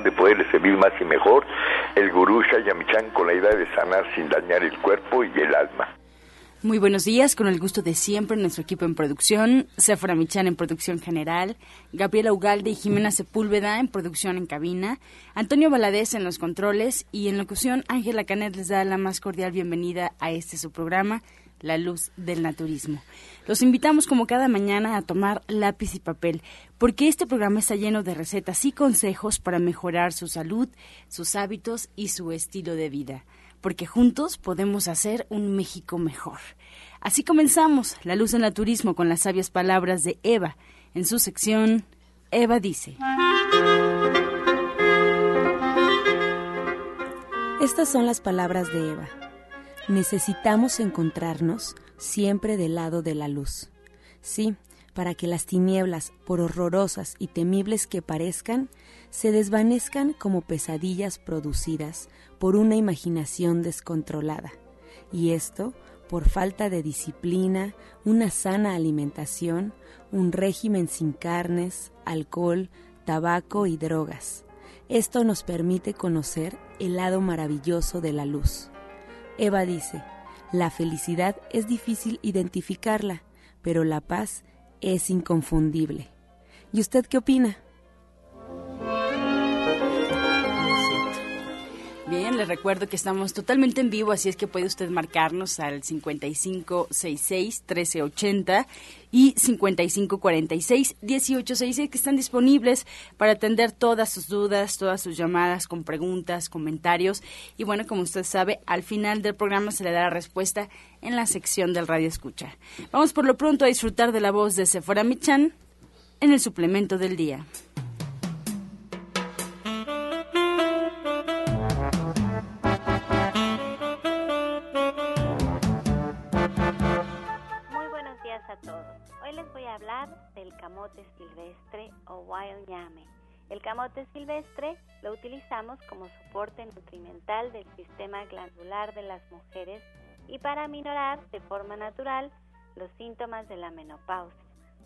de poderle servir más y mejor, el gurú Shayamichan con la idea de sanar sin dañar el cuerpo y el alma. Muy buenos días, con el gusto de siempre, nuestro equipo en producción, Sephora Michan en producción general, Gabriela Ugalde y Jimena Sepúlveda en producción en cabina, Antonio Valadez en los controles y en locución Ángela Canet les da la más cordial bienvenida a este su programa, La Luz del Naturismo. Los invitamos como cada mañana a tomar lápiz y papel, porque este programa está lleno de recetas y consejos para mejorar su salud, sus hábitos y su estilo de vida porque juntos podemos hacer un México mejor. Así comenzamos La Luz en el Turismo con las sabias palabras de Eva en su sección Eva dice. Estas son las palabras de Eva. Necesitamos encontrarnos siempre del lado de la luz. Sí, para que las tinieblas, por horrorosas y temibles que parezcan, se desvanezcan como pesadillas producidas por una imaginación descontrolada. Y esto por falta de disciplina, una sana alimentación, un régimen sin carnes, alcohol, tabaco y drogas. Esto nos permite conocer el lado maravilloso de la luz. Eva dice, la felicidad es difícil identificarla, pero la paz es inconfundible. ¿Y usted qué opina? Bien, les recuerdo que estamos totalmente en vivo, así es que puede usted marcarnos al 5566-1380 y 5546-1866 que están disponibles para atender todas sus dudas, todas sus llamadas con preguntas, comentarios. Y bueno, como usted sabe, al final del programa se le dará respuesta en la sección del Radio Escucha. Vamos por lo pronto a disfrutar de la voz de Sephora Michan en el suplemento del día. Silvestre o wild yame. El camote silvestre lo utilizamos como soporte nutrimental del sistema glandular de las mujeres y para aminorar de forma natural los síntomas de la menopausia,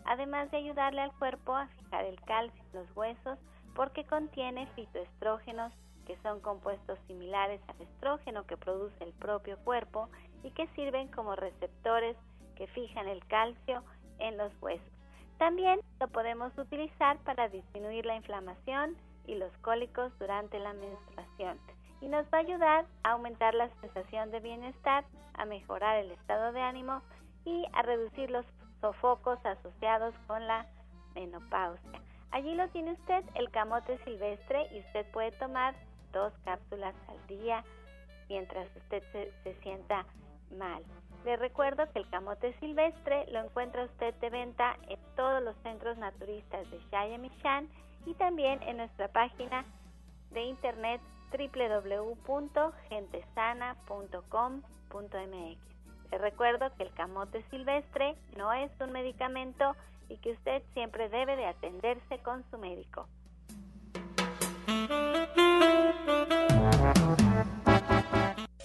además de ayudarle al cuerpo a fijar el calcio en los huesos porque contiene fitoestrógenos que son compuestos similares al estrógeno que produce el propio cuerpo y que sirven como receptores que fijan el calcio en los huesos. También lo podemos utilizar para disminuir la inflamación y los cólicos durante la menstruación y nos va a ayudar a aumentar la sensación de bienestar, a mejorar el estado de ánimo y a reducir los sofocos asociados con la menopausia. Allí lo tiene usted, el camote silvestre, y usted puede tomar dos cápsulas al día mientras usted se, se sienta mal. Le recuerdo que el camote silvestre lo encuentra usted de venta en todos los centros naturistas de Shayamishan y también en nuestra página de internet www.gentesana.com.mx. Le recuerdo que el camote silvestre no es un medicamento y que usted siempre debe de atenderse con su médico.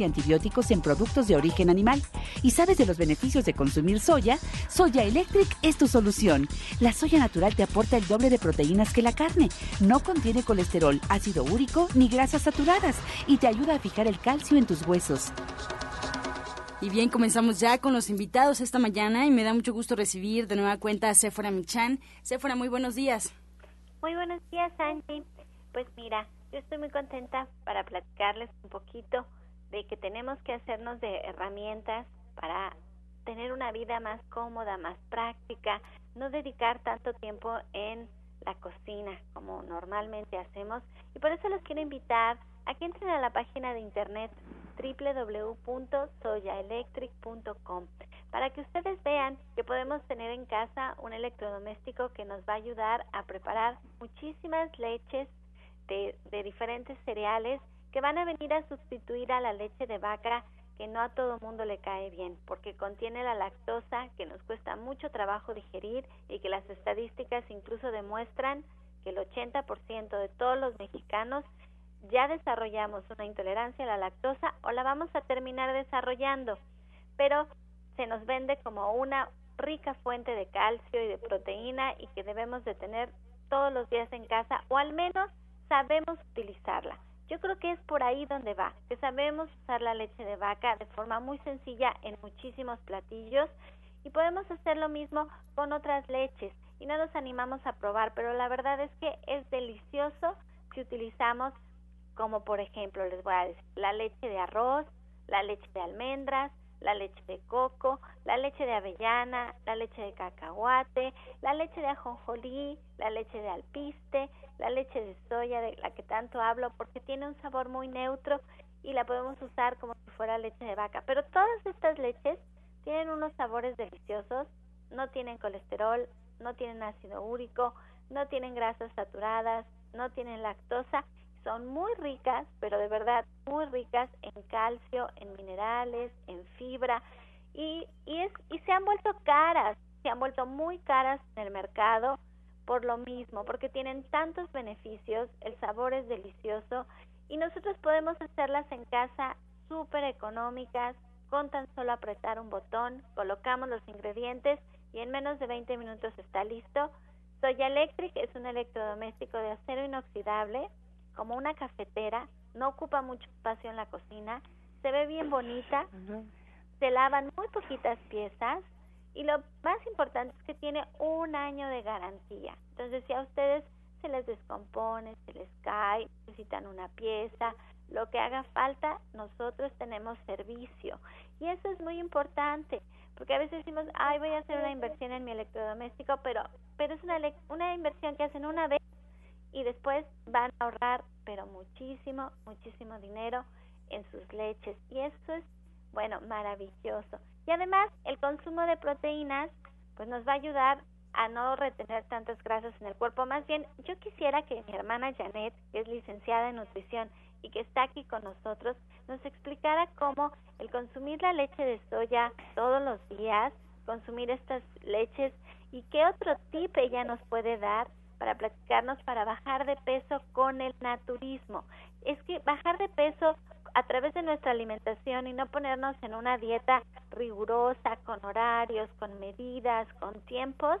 y antibióticos en productos de origen animal y sabes de los beneficios de consumir soya, Soya Electric es tu solución. La soya natural te aporta el doble de proteínas que la carne, no contiene colesterol, ácido úrico ni grasas saturadas y te ayuda a fijar el calcio en tus huesos. Y bien, comenzamos ya con los invitados esta mañana y me da mucho gusto recibir de nueva cuenta a Sephora Michan. Sephora, muy buenos días. Muy buenos días, Angie. Pues mira, yo estoy muy contenta para platicarles un poquito de que tenemos que hacernos de herramientas para tener una vida más cómoda, más práctica, no dedicar tanto tiempo en la cocina como normalmente hacemos. Y por eso los quiero invitar a que entren a la página de internet www.soyaelectric.com para que ustedes vean que podemos tener en casa un electrodoméstico que nos va a ayudar a preparar muchísimas leches de, de diferentes cereales que van a venir a sustituir a la leche de vaca que no a todo mundo le cae bien, porque contiene la lactosa que nos cuesta mucho trabajo digerir y que las estadísticas incluso demuestran que el 80% de todos los mexicanos ya desarrollamos una intolerancia a la lactosa o la vamos a terminar desarrollando, pero se nos vende como una rica fuente de calcio y de proteína y que debemos de tener todos los días en casa o al menos sabemos utilizarla. Yo creo que es por ahí donde va, que sabemos usar la leche de vaca de forma muy sencilla en muchísimos platillos y podemos hacer lo mismo con otras leches y no nos animamos a probar, pero la verdad es que es delicioso si utilizamos como por ejemplo les voy a decir la leche de arroz, la leche de almendras, la leche de coco, la leche de avellana, la leche de cacahuate, la leche de ajonjolí, la leche de alpiste, la leche de soya de la que tanto hablo porque tiene un sabor muy neutro y la podemos usar como si fuera leche de vaca. Pero todas estas leches tienen unos sabores deliciosos, no tienen colesterol, no tienen ácido úrico, no tienen grasas saturadas, no tienen lactosa son muy ricas, pero de verdad muy ricas en calcio, en minerales, en fibra y, y, es, y se han vuelto caras, se han vuelto muy caras en el mercado por lo mismo, porque tienen tantos beneficios, el sabor es delicioso y nosotros podemos hacerlas en casa súper económicas, con tan solo apretar un botón, colocamos los ingredientes y en menos de 20 minutos está listo. Soya Electric es un electrodoméstico de acero inoxidable como una cafetera, no ocupa mucho espacio en la cocina, se ve bien bonita, se lavan muy poquitas piezas y lo más importante es que tiene un año de garantía. Entonces, si a ustedes se les descompone, se les cae, necesitan una pieza, lo que haga falta, nosotros tenemos servicio. Y eso es muy importante, porque a veces decimos, ay, voy a hacer una inversión en mi electrodoméstico, pero, pero es una, una inversión que hacen una vez y después van a ahorrar, pero muchísimo, muchísimo dinero en sus leches. Y eso es, bueno, maravilloso. Y además, el consumo de proteínas, pues nos va a ayudar a no retener tantas grasas en el cuerpo. Más bien, yo quisiera que mi hermana Janet, que es licenciada en nutrición y que está aquí con nosotros, nos explicara cómo el consumir la leche de soya todos los días, consumir estas leches y qué otro tip ella nos puede dar para platicarnos para bajar de peso con el naturismo. Es que bajar de peso a través de nuestra alimentación y no ponernos en una dieta rigurosa, con horarios, con medidas, con tiempos,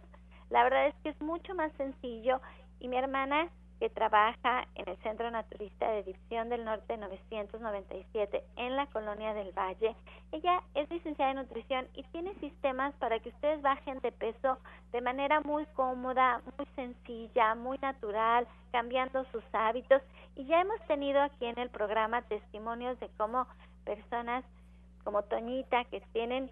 la verdad es que es mucho más sencillo y mi hermana que trabaja en el Centro Naturista de División del Norte 997 en la Colonia del Valle. Ella es licenciada en nutrición y tiene sistemas para que ustedes bajen de peso de manera muy cómoda, muy sencilla, muy natural, cambiando sus hábitos. Y ya hemos tenido aquí en el programa testimonios de cómo personas como Toñita que tienen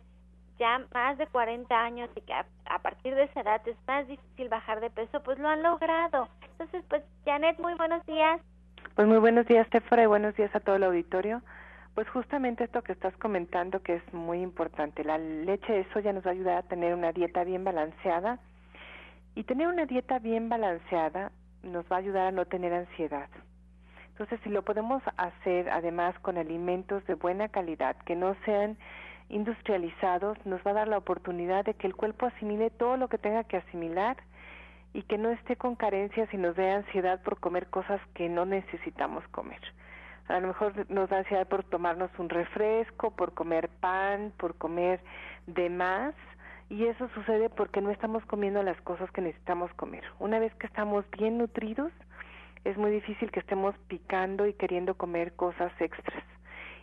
ya más de 40 años y que a, partir de esa edad es más difícil bajar de peso, pues lo han logrado. Entonces, pues Janet, muy buenos días. Pues muy buenos días, Tefora, y buenos días a todo el auditorio. Pues justamente esto que estás comentando que es muy importante, la leche de soya nos va a ayudar a tener una dieta bien balanceada y tener una dieta bien balanceada nos va a ayudar a no tener ansiedad. Entonces, si lo podemos hacer además con alimentos de buena calidad, que no sean industrializados nos va a dar la oportunidad de que el cuerpo asimile todo lo que tenga que asimilar y que no esté con carencias y nos dé ansiedad por comer cosas que no necesitamos comer. A lo mejor nos da ansiedad por tomarnos un refresco, por comer pan, por comer de más, y eso sucede porque no estamos comiendo las cosas que necesitamos comer. Una vez que estamos bien nutridos, es muy difícil que estemos picando y queriendo comer cosas extras.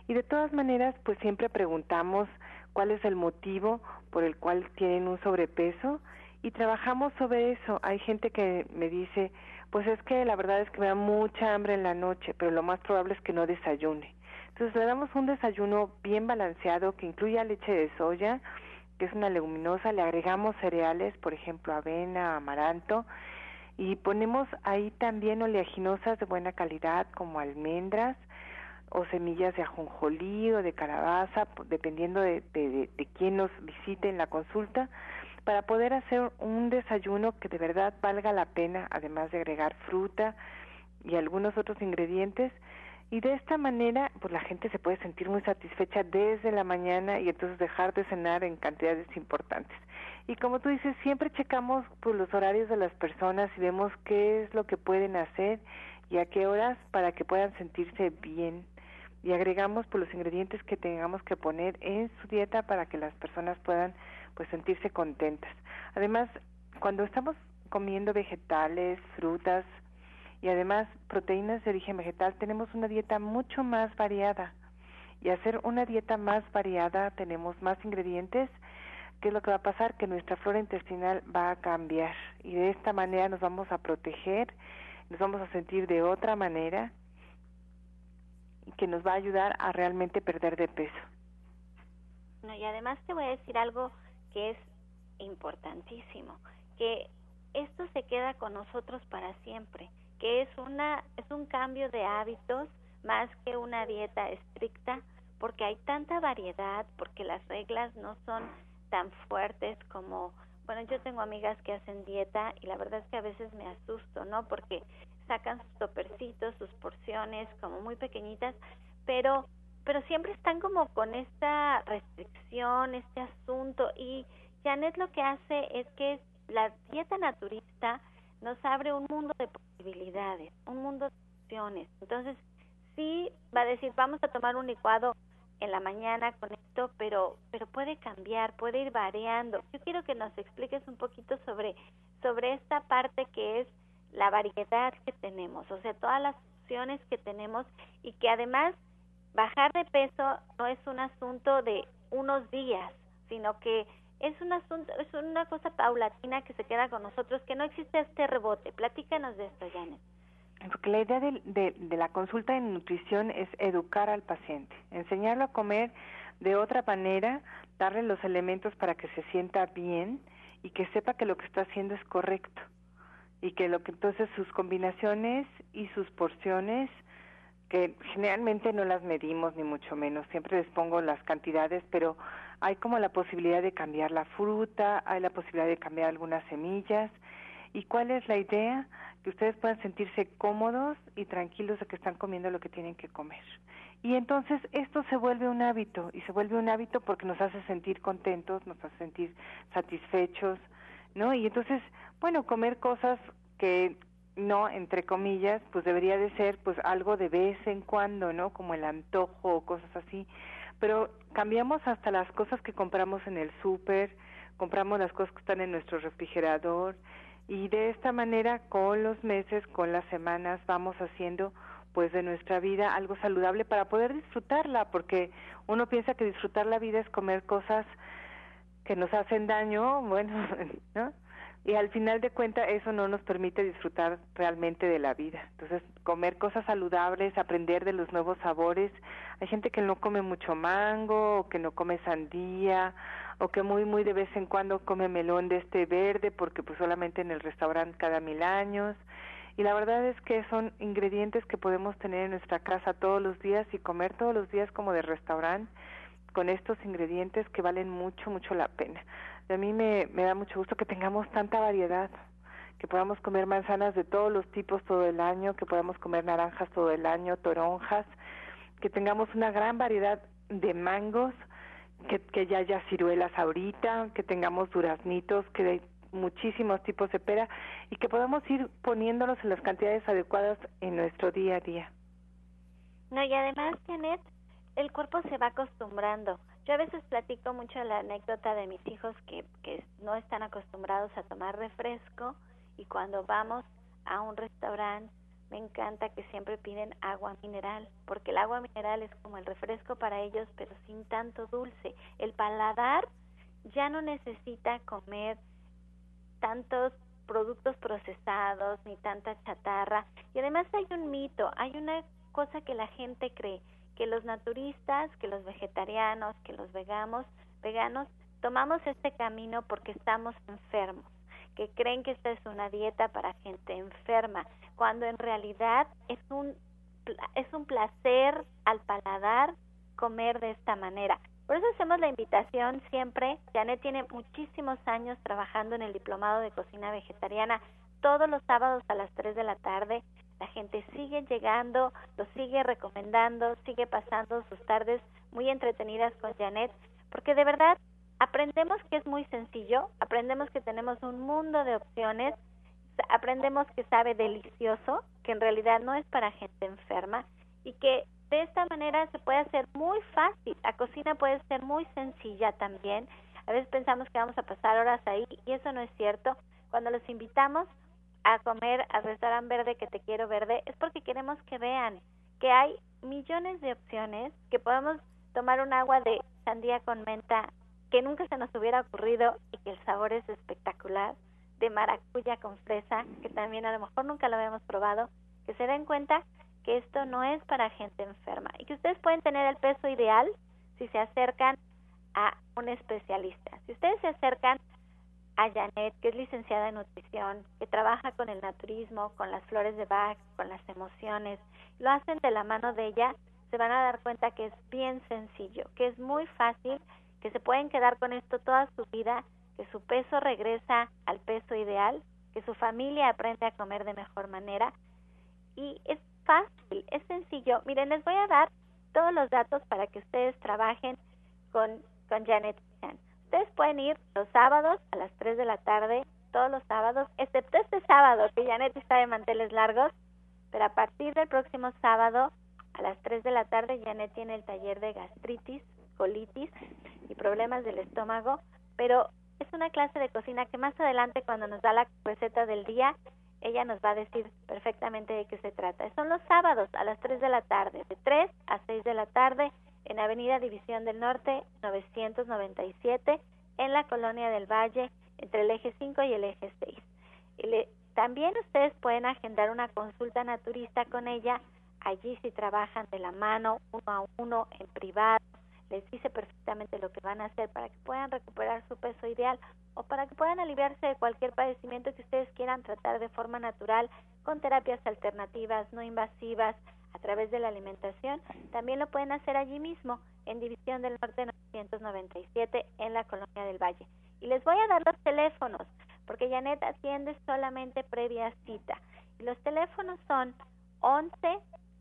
Y de todas maneras, pues siempre preguntamos cuál es el motivo por el cual tienen un sobrepeso y trabajamos sobre eso. Hay gente que me dice, pues es que la verdad es que me da mucha hambre en la noche, pero lo más probable es que no desayune. Entonces le damos un desayuno bien balanceado que incluya leche de soya, que es una leguminosa, le agregamos cereales, por ejemplo, avena, amaranto, y ponemos ahí también oleaginosas de buena calidad como almendras, o semillas de ajonjolí o de calabaza, dependiendo de, quién nos visite en la consulta, para poder hacer un desayuno que de verdad valga la pena, además de agregar fruta, y algunos otros ingredientes y de esta manera pues la gente se puede sentir muy satisfecha desde la mañana y entonces dejar de cenar en cantidades importantes. Y como tú dices, siempre checamos pues, los horarios de las personas y vemos qué es lo que pueden hacer y a qué horas para que puedan sentirse bien. Y agregamos pues, los ingredientes que tengamos que poner en su dieta para que las personas puedan pues sentirse contentas. Además, cuando estamos comiendo vegetales, frutas y además proteínas de origen vegetal, tenemos una dieta mucho más variada. Y hacer una dieta más variada tenemos más ingredientes ¿qué es lo que va a pasar? Que nuestra flora intestinal va a cambiar y de esta manera nos vamos a proteger, nos vamos a sentir de otra manera que nos va a ayudar a realmente perder de peso. No, y además te voy a decir algo que es importantísimo, que esto se queda con nosotros para siempre, que es una es un cambio de hábitos más que una dieta estricta, porque hay tanta variedad, porque las reglas no son tan fuertes como, bueno, yo tengo amigas que hacen dieta y la verdad es que a veces me asusto, ¿no? Porque sacan sus topercitos, sus porciones como muy pequeñitas, pero pero siempre están como con esta restricción, este asunto y Janet lo que hace es que la dieta naturista nos abre un mundo de posibilidades, un mundo de opciones. Entonces, sí va a decir, vamos a tomar un licuado en la mañana con esto, pero pero puede cambiar, puede ir variando. Yo quiero que nos expliques un poquito sobre sobre esta parte que es la variedad que tenemos, o sea, todas las opciones que tenemos y que además bajar de peso no es un asunto de unos días, sino que es un asunto, es una cosa paulatina que se queda con nosotros, que no existe este rebote. Platícanos de esto, Janet. Porque la idea de, la consulta de nutrición es educar al paciente, enseñarlo a comer de otra manera, darle los elementos para que se sienta bien y que sepa que lo que está haciendo es correcto y que lo que entonces sus combinaciones y sus porciones que generalmente no las medimos ni mucho menos, siempre les pongo las cantidades, pero hay como la posibilidad de cambiar la fruta, hay la posibilidad de cambiar algunas semillas. ¿Y cuál es la idea? que ustedes puedan sentirse cómodos y tranquilos de que están comiendo lo que tienen que comer. Y entonces esto se vuelve un hábito y se vuelve un hábito porque nos hace sentir contentos, nos hace sentir satisfechos, ¿no? Y entonces, bueno, comer cosas que no, entre comillas, pues debería de ser pues algo de vez en cuando, ¿no? Como el antojo o cosas así. Pero cambiamos hasta las cosas que compramos en el súper, compramos las cosas que están en nuestro refrigerador, y de esta manera con los meses, con las semanas vamos haciendo pues de nuestra vida algo saludable para poder disfrutarla, porque uno piensa que disfrutar la vida es comer cosas que nos hacen daño, bueno, ¿no? Y al final de cuentas eso no nos permite disfrutar realmente de la vida. Entonces, comer cosas saludables, aprender de los nuevos sabores. Hay gente que no come mucho mango, o que no come sandía, o que muy muy de vez en cuando come melón de este verde porque pues solamente en el restaurante cada mil años y la verdad es que son ingredientes que podemos tener en nuestra casa todos los días y comer todos los días como de restaurante con estos ingredientes que valen mucho mucho la pena. A mí me, da mucho gusto que tengamos tanta variedad, que podamos comer manzanas de todos los tipos todo el año, que podamos comer naranjas todo el año, toronjas, que tengamos una gran variedad de mangos, que, que ya haya ciruelas ahorita, que tengamos duraznitos, que hay muchísimos tipos de pera y que podamos ir poniéndolos en las cantidades adecuadas en nuestro día a día. No, y además, Janet, el cuerpo se va acostumbrando. Yo a veces platico mucho la anécdota de mis hijos que, que no están acostumbrados a tomar refresco y cuando vamos a un restaurante me encanta que siempre piden agua mineral, porque el agua mineral es como el refresco para ellos, pero sin tanto dulce. El paladar ya no necesita comer tantos productos procesados ni tanta chatarra. Y además hay un mito, hay una cosa que la gente cree, que los naturistas, que los vegetarianos, que los veganos, veganos tomamos este camino porque estamos enfermos que creen que esta es una dieta para gente enferma, cuando en realidad es un es un placer al paladar comer de esta manera. Por eso hacemos la invitación siempre. Janet tiene muchísimos años trabajando en el diplomado de cocina vegetariana todos los sábados a las 3 de la tarde. La gente sigue llegando, lo sigue recomendando, sigue pasando sus tardes muy entretenidas con Janet, porque de verdad aprendemos que es muy sencillo, aprendemos que tenemos un mundo de opciones, aprendemos que sabe delicioso, que en realidad no es para gente enferma y que de esta manera se puede hacer muy fácil. La cocina puede ser muy sencilla también. A veces pensamos que vamos a pasar horas ahí y eso no es cierto. Cuando los invitamos a comer al restaurante verde que te quiero verde es porque queremos que vean que hay millones de opciones, que podemos tomar un agua de sandía con menta que nunca se nos hubiera ocurrido y que el sabor es espectacular, de maracuya con fresa, que también a lo mejor nunca lo habíamos probado, que se den cuenta que esto no es para gente enferma y que ustedes pueden tener el peso ideal si se acercan a un especialista. Si ustedes se acercan a Janet, que es licenciada en nutrición, que trabaja con el naturismo, con las flores de Bach, con las emociones, lo hacen de la mano de ella, se van a dar cuenta que es bien sencillo, que es muy fácil, que se pueden quedar con esto toda su vida, que su peso regresa al peso ideal, que su familia aprende a comer de mejor manera y es fácil, es sencillo. Miren, les voy a dar todos los datos para que ustedes trabajen con, con Janet. Ustedes pueden ir los sábados a las 3 de la tarde, todos los sábados, excepto este sábado que Janet está de manteles largos, pero a partir del próximo sábado a las 3 de la tarde Janet tiene el taller de gastritis, colitis y problemas del estómago, pero es una clase de cocina que más adelante cuando nos da la receta del día ella nos va a decir perfectamente de qué se trata. Son los sábados a las 3 de la tarde, de 3 a 6 de la tarde, en Avenida División del Norte, 997, en la Colonia del Valle, entre el eje 5 y el eje 6. también ustedes pueden agendar una consulta naturista con ella, allí si trabajan de la mano, uno a uno, en privado, les dice perfectamente lo que van a hacer para que puedan recuperar su peso ideal o para que puedan aliviarse de cualquier padecimiento que ustedes quieran tratar de forma natural con terapias alternativas, no invasivas, a través de la alimentación, también lo pueden hacer allí mismo en División del Norte 997 en la Colonia del Valle. Y les voy a dar los teléfonos, porque Janet atiende solamente previa cita. Y los teléfonos son 11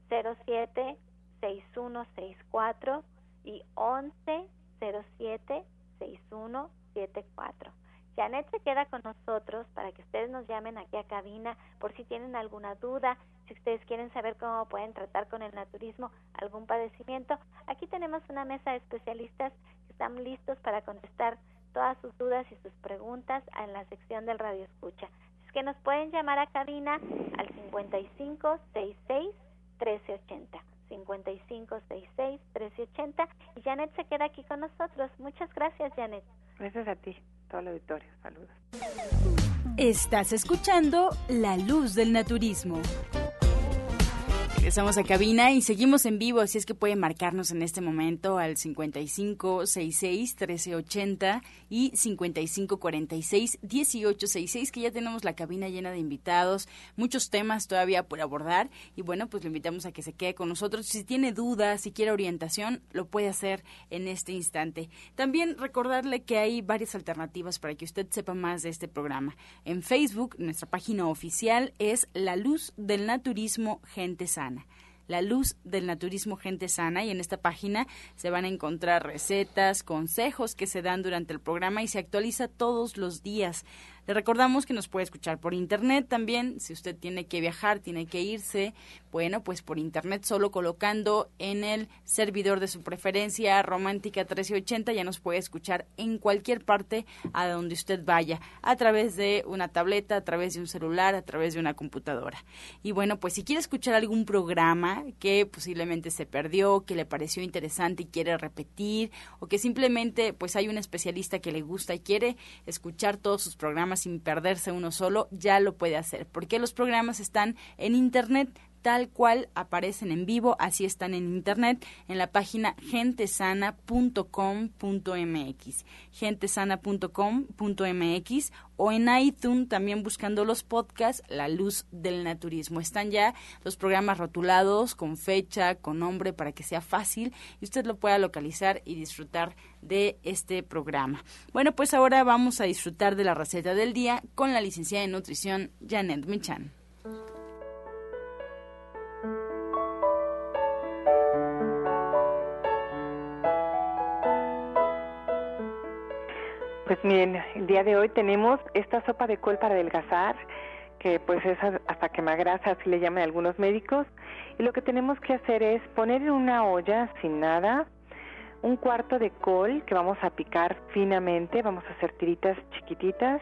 07 6164 y 11 07 6174. Janet se queda con nosotros para que ustedes nos llamen aquí a cabina por si tienen alguna duda, ustedes quieren saber cómo pueden tratar con el naturismo algún padecimiento. Aquí tenemos una mesa de especialistas que están listos para contestar todas sus dudas y sus preguntas en la sección del radio escucha. Es que nos pueden llamar a cabina al 55 66 1380. 5566-1380 y Janet se queda aquí con nosotros. Muchas gracias, Janet. Gracias a ti, todo el auditorio. Saludos. Estás escuchando La Luz del Naturismo. Regresamos a cabina y seguimos en vivo, así es que puede marcarnos en este momento al 5566-1380 y 5546-1866, que ya tenemos la cabina llena de invitados, muchos temas todavía por abordar y bueno, pues lo invitamos a que se quede con nosotros. Si tiene dudas, si quiere orientación, lo puede hacer en este instante. También recordarle que hay varias alternativas para que usted sepa más de este programa. En Facebook, nuestra página oficial es La Luz del Naturismo Gente Sana. La Luz del Naturismo Gente Sana y en esta página se van a encontrar recetas, consejos que se dan durante el programa y se actualiza todos los días. Le recordamos que nos puede escuchar por internet también, si usted tiene que viajar, tiene que irse, bueno, pues por internet solo colocando en el servidor de su preferencia Romántica 1380 ya nos puede escuchar en cualquier parte a donde usted vaya, a través de una tableta, a través de un celular, a través de una computadora. Y bueno, pues si quiere escuchar algún programa que posiblemente se perdió, que le pareció interesante y quiere repetir, o que simplemente pues hay un especialista que le gusta y quiere escuchar todos sus programas sin perderse uno solo, ya lo puede hacer, porque los programas están en Internet tal cual aparecen en vivo, así están en internet, en la página gentesana.com.mx, gentesana.com.mx o en iTunes también buscando los podcasts La Luz del Naturismo. Están ya los programas rotulados con fecha, con nombre para que sea fácil y usted lo pueda localizar y disfrutar de este programa. Bueno, pues ahora vamos a disfrutar de la receta del día con la licenciada en nutrición Janet Michan. Bien, el día de hoy tenemos esta sopa de col para adelgazar, que pues es hasta quemagrasa, así le llaman algunos médicos. Y lo que tenemos que hacer es poner en una olla sin nada un cuarto de col que vamos a picar finamente, vamos a hacer tiritas chiquititas.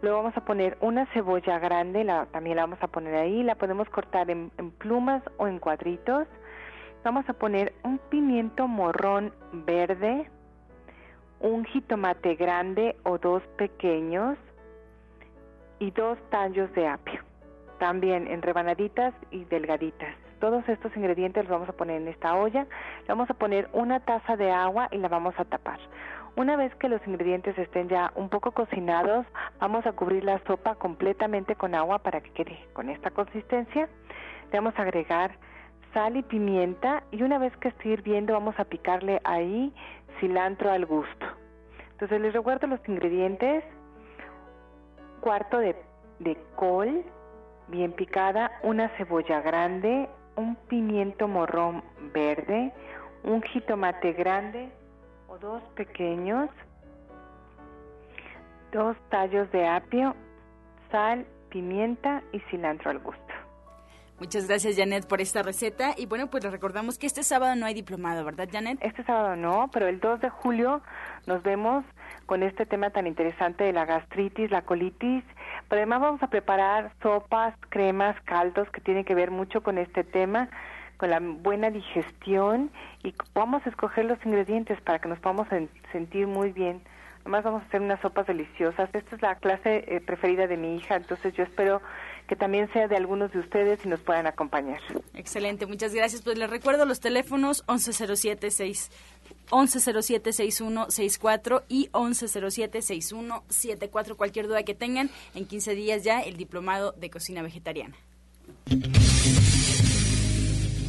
Luego vamos a poner una cebolla grande, la, también la vamos a poner ahí, la podemos cortar en plumas o en cuadritos. Vamos a poner un pimiento morrón verde, un jitomate grande o dos pequeños y dos tallos de apio, también en rebanaditas y delgaditas. Todos estos ingredientes los vamos a poner en esta olla, le vamos a poner una taza de agua y la vamos a tapar. Una vez que los ingredientes estén ya un poco cocinados, vamos a cubrir la sopa completamente con agua para que quede con esta consistencia. Le vamos a agregar sal y pimienta y una vez que esté hirviendo vamos a picarle ahí cilantro al gusto. Entonces les recuerdo los ingredientes. Cuarto de, de col bien picada, una cebolla grande, un pimiento morrón verde, un jitomate grande o dos pequeños, dos tallos de apio, sal, pimienta y cilantro al gusto. Muchas gracias, Janet, por esta receta. Y bueno, pues les recordamos que este sábado no hay diplomado, ¿verdad, Janet? Este sábado no, pero el 2 de julio nos vemos con este tema tan interesante de la gastritis, la colitis. Pero además vamos a preparar sopas, cremas, caldos que tienen que ver mucho con este tema, con la buena digestión y vamos a escoger los ingredientes para que nos podamos sentir muy bien. Además vamos a hacer unas sopas deliciosas. Esta es la clase eh, preferida de mi hija, entonces yo espero que también sea de algunos de ustedes y nos puedan acompañar. Excelente, muchas gracias. Pues les recuerdo los teléfonos 1107 1107-6164 y 1107-6174. Cualquier duda que tengan, en 15 días ya el diplomado de cocina vegetariana.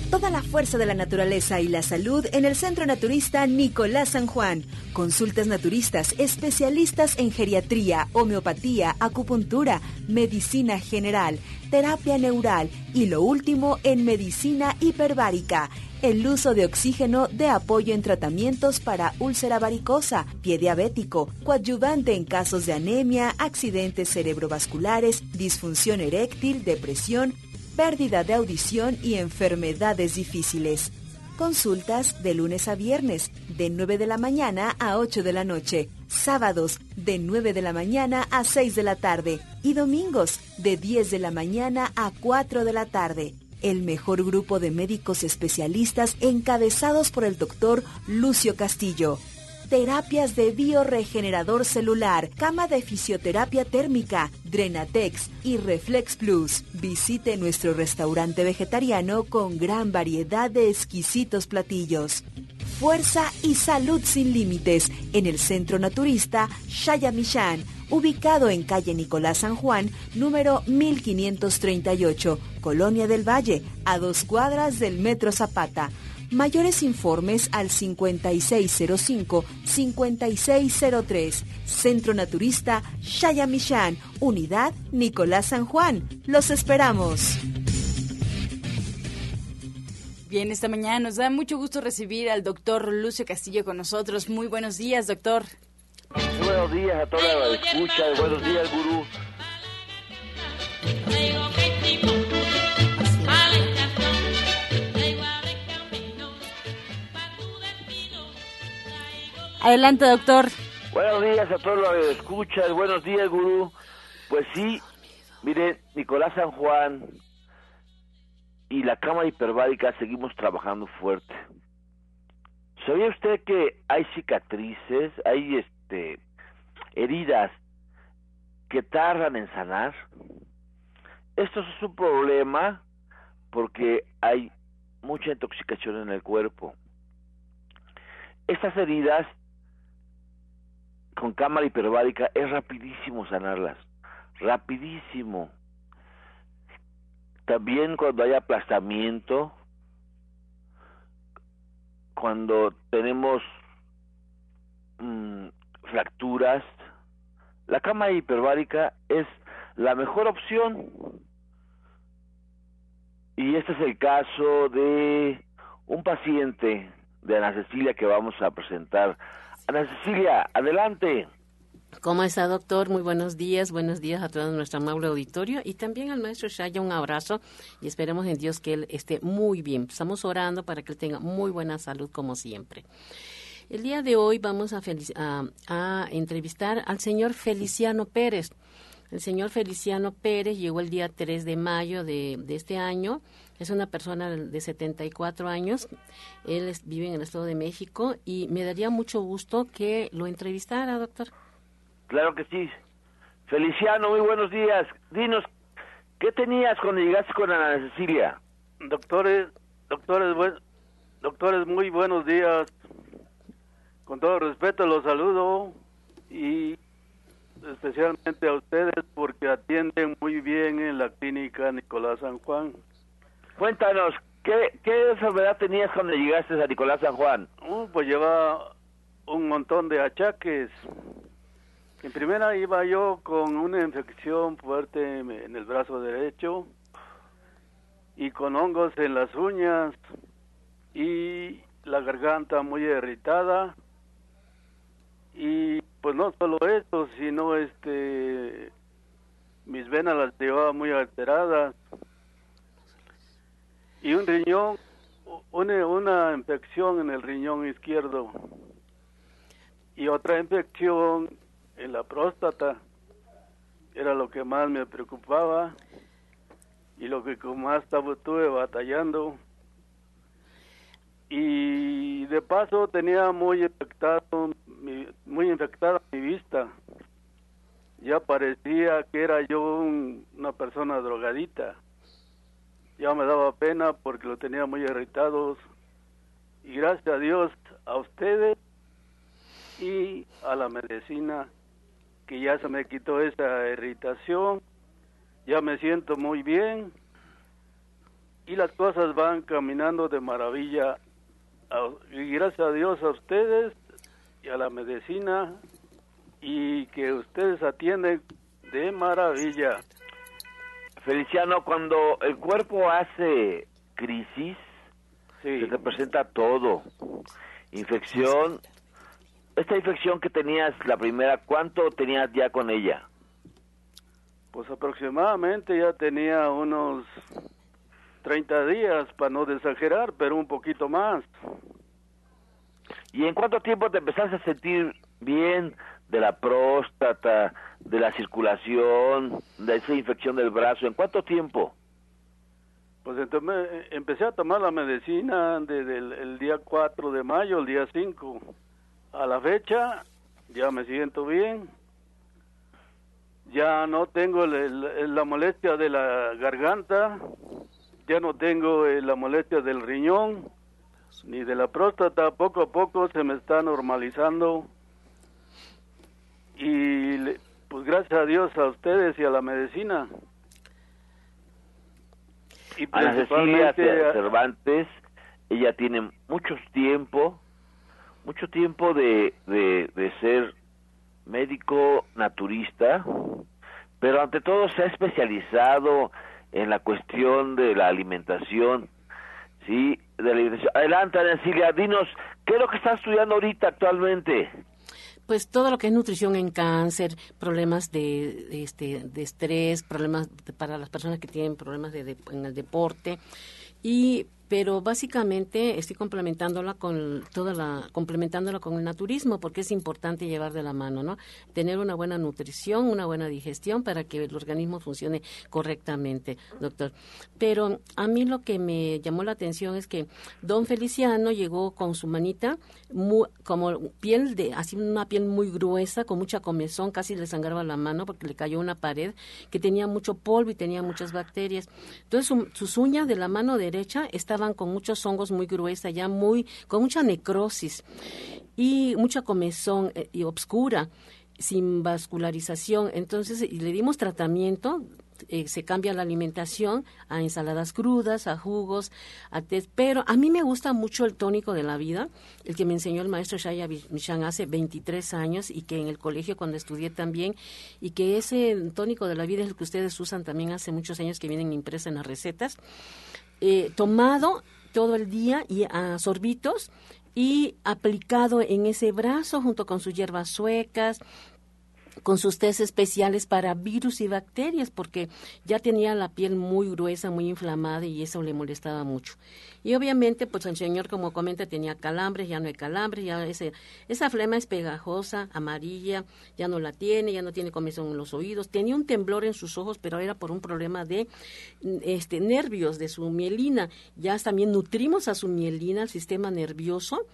Toda la fuerza de la naturaleza y la salud en el Centro Naturista Nicolás San Juan. Consultas naturistas, especialistas en geriatría, homeopatía, acupuntura, medicina general, terapia neural y lo último en medicina hiperbárica. El uso de oxígeno de apoyo en tratamientos para úlcera varicosa, pie diabético, coadyuvante en casos de anemia, accidentes cerebrovasculares, disfunción eréctil, depresión, pérdida de audición y enfermedades difíciles. Consultas de lunes a viernes, de 9 de la mañana a 8 de la noche. Sábados, de 9 de la mañana a 6 de la tarde. Y domingos, de 10 de la mañana a 4 de la tarde. El mejor grupo de médicos especialistas encabezados por el doctor Lucio Castillo terapias de bioregenerador celular, cama de fisioterapia térmica, Drenatex y Reflex Plus. Visite nuestro restaurante vegetariano con gran variedad de exquisitos platillos. Fuerza y salud sin límites en el Centro Naturista Shayamishan, ubicado en calle Nicolás San Juan, número 1538, Colonia del Valle, a dos cuadras del Metro Zapata. Mayores informes al 5605-5603. Centro Naturista Shayamishan, Unidad Nicolás San Juan. Los esperamos. Bien, esta mañana nos da mucho gusto recibir al doctor Lucio Castillo con nosotros. Muy buenos días, doctor. buenos días a toda la escucha. Buenos días, gurú. Adelante, doctor. Buenos días a todos los que escuchan. Buenos días, gurú. Pues sí, mire, Nicolás San Juan y la Cámara Hiperbárica seguimos trabajando fuerte. ¿Sabía usted que hay cicatrices, hay este heridas que tardan en sanar? Esto es un problema porque hay mucha intoxicación en el cuerpo. Estas heridas con cámara hiperbárica es rapidísimo sanarlas, rapidísimo. También cuando hay aplastamiento, cuando tenemos mm, fracturas, la cámara hiperbárica es la mejor opción. Y este es el caso de un paciente de Ana Cecilia que vamos a presentar Ana Cecilia, adelante. ¿Cómo está, doctor? Muy buenos días. Buenos días a todo nuestro amable auditorio y también al maestro Shaya un abrazo y esperemos en Dios que él esté muy bien. Estamos orando para que él tenga muy buena salud como siempre. El día de hoy vamos a, entrevistar al señor Feliciano Pérez. El señor Feliciano Pérez llegó el día 3 de mayo de este año es una persona de 74 años. Él vive en el Estado de México y me daría mucho gusto que lo entrevistara, doctor. Claro que sí. Feliciano, muy buenos días. Dinos, ¿qué tenías cuando llegaste con Ana Cecilia? Doctores, doctores, doctores, muy buenos días. Con todo respeto los saludo y especialmente a ustedes porque atienden muy bien en la clínica Nicolás San Juan. Cuéntanos, ¿qué, ¿qué enfermedad tenías cuando llegaste a Nicolás San Juan? Uh, pues lleva un montón de achaques. En primera iba yo con una infección fuerte en el brazo derecho y con hongos en las uñas y la garganta muy irritada y pues no solo eso sino este mis venas las llevaba muy alteradas y un riñón, una, una infección en el riñón izquierdo y otra infección en la próstata. Era lo que más me preocupaba y lo que más estaba, estuve batallando. Y de paso tenía muy infectado, muy infectada mi vista. Ya parecía que era yo una persona drogadita ya me daba pena porque lo tenía muy irritados y gracias a Dios a ustedes y a la medicina que ya se me quitó esa irritación, ya me siento muy bien. Y las cosas van caminando de maravilla. Y gracias a Dios a ustedes y a la medicina. Y que ustedes atienden de maravilla. Feliciano, cuando el cuerpo hace crisis, se te presenta todo. Infección. Esta infección que tenías, la primera, ¿cuánto tenías ya con ella? Pues aproximadamente ya tenía unos 30 días, para no exagerar, pero un poquito más. ¿Y en cuánto tiempo te empezaste a sentir bien de la próstata, de la circulación, de esa infección del brazo? ¿En cuánto tiempo? Pues entonces empecé a tomar la medicina desde el, día 4 de mayo, el día 5. A la fecha ya me siento bien. Ya no tengo la molestia de la garganta, ya no tengo eh, la molestia del riñón, ni de la próstata. Poco a poco se me está normalizando. Y pues gracias a Dios a ustedes y a la medicina. Y a Cecilia Cervantes, ella tiene mucho tiempo, mucho tiempo de, de, de ser médico naturista, pero ante todo se ha especializado en la cuestión de la alimentación, ¿sí? De la alimentación. Adelante, Ana Cecilia, dinos, ¿qué es lo que está estudiando ahorita actualmente? Pues todo lo que es nutrición en cáncer, problemas de, este, de estrés, problemas para las personas que tienen problemas de, en el deporte. Y pero básicamente estoy complementándola con toda la complementándola con el naturismo porque es importante llevar de la mano, ¿no? Tener una buena nutrición, una buena digestión para que el organismo funcione correctamente, doctor. Pero a mí lo que me llamó la atención es que don Feliciano llegó con su manita como piel de así una piel muy gruesa, con mucha comezón, casi le sangraba la mano porque le cayó una pared que tenía mucho polvo y tenía muchas bacterias. Entonces sus uñas de la mano derecha estaban con muchos hongos muy gruesas, ya muy, con mucha necrosis y mucha comezón eh, y obscura, sin vascularización. Entonces le dimos tratamiento eh, se cambia la alimentación a ensaladas crudas, a jugos, a té, pero a mí me gusta mucho el tónico de la vida, el que me enseñó el maestro Shaya Michan hace 23 años y que en el colegio cuando estudié también, y que ese tónico de la vida es el que ustedes usan también hace muchos años que vienen impresas en las recetas, eh, tomado todo el día y a sorbitos y aplicado en ese brazo junto con sus hierbas suecas, con sus test especiales para virus y bacterias, porque ya tenía la piel muy gruesa, muy inflamada y eso le molestaba mucho. Y obviamente, pues el señor, como comenta, tenía calambres, ya no hay calambres, ya ese, esa flema es pegajosa, amarilla, ya no la tiene, ya no tiene comezón en los oídos, tenía un temblor en sus ojos, pero era por un problema de este, nervios, de su mielina. Ya también nutrimos a su mielina, al sistema nervioso,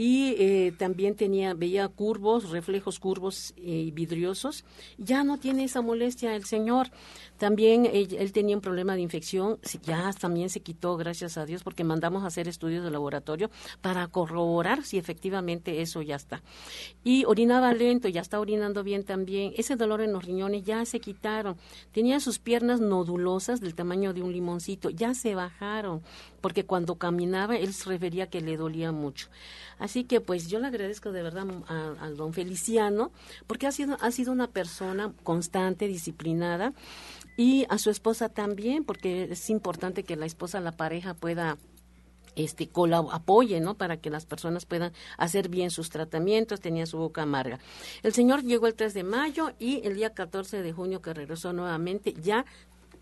y eh, también tenía veía curvos, reflejos curvos y vidriosos. Ya no tiene esa molestia el señor. También él, tenía un problema de infección, ya también se quitó, gracias a Dios, porque mandamos a hacer estudios de laboratorio para corroborar si efectivamente eso ya está. Y orinaba lento, ya está orinando bien también. Ese dolor en los riñones ya se quitaron. Tenía sus piernas nodulosas del tamaño de un limoncito, ya se bajaron, porque cuando caminaba él se refería que le dolía mucho. Así que pues yo le agradezco de verdad al don Feliciano porque ha sido, ha sido una persona constante, disciplinada y a su esposa también porque es importante que la esposa, la pareja pueda este apoye, ¿no? Para que las personas puedan hacer bien sus tratamientos, tenía su boca amarga. El señor llegó el 3 de mayo y el día 14 de junio que regresó nuevamente ya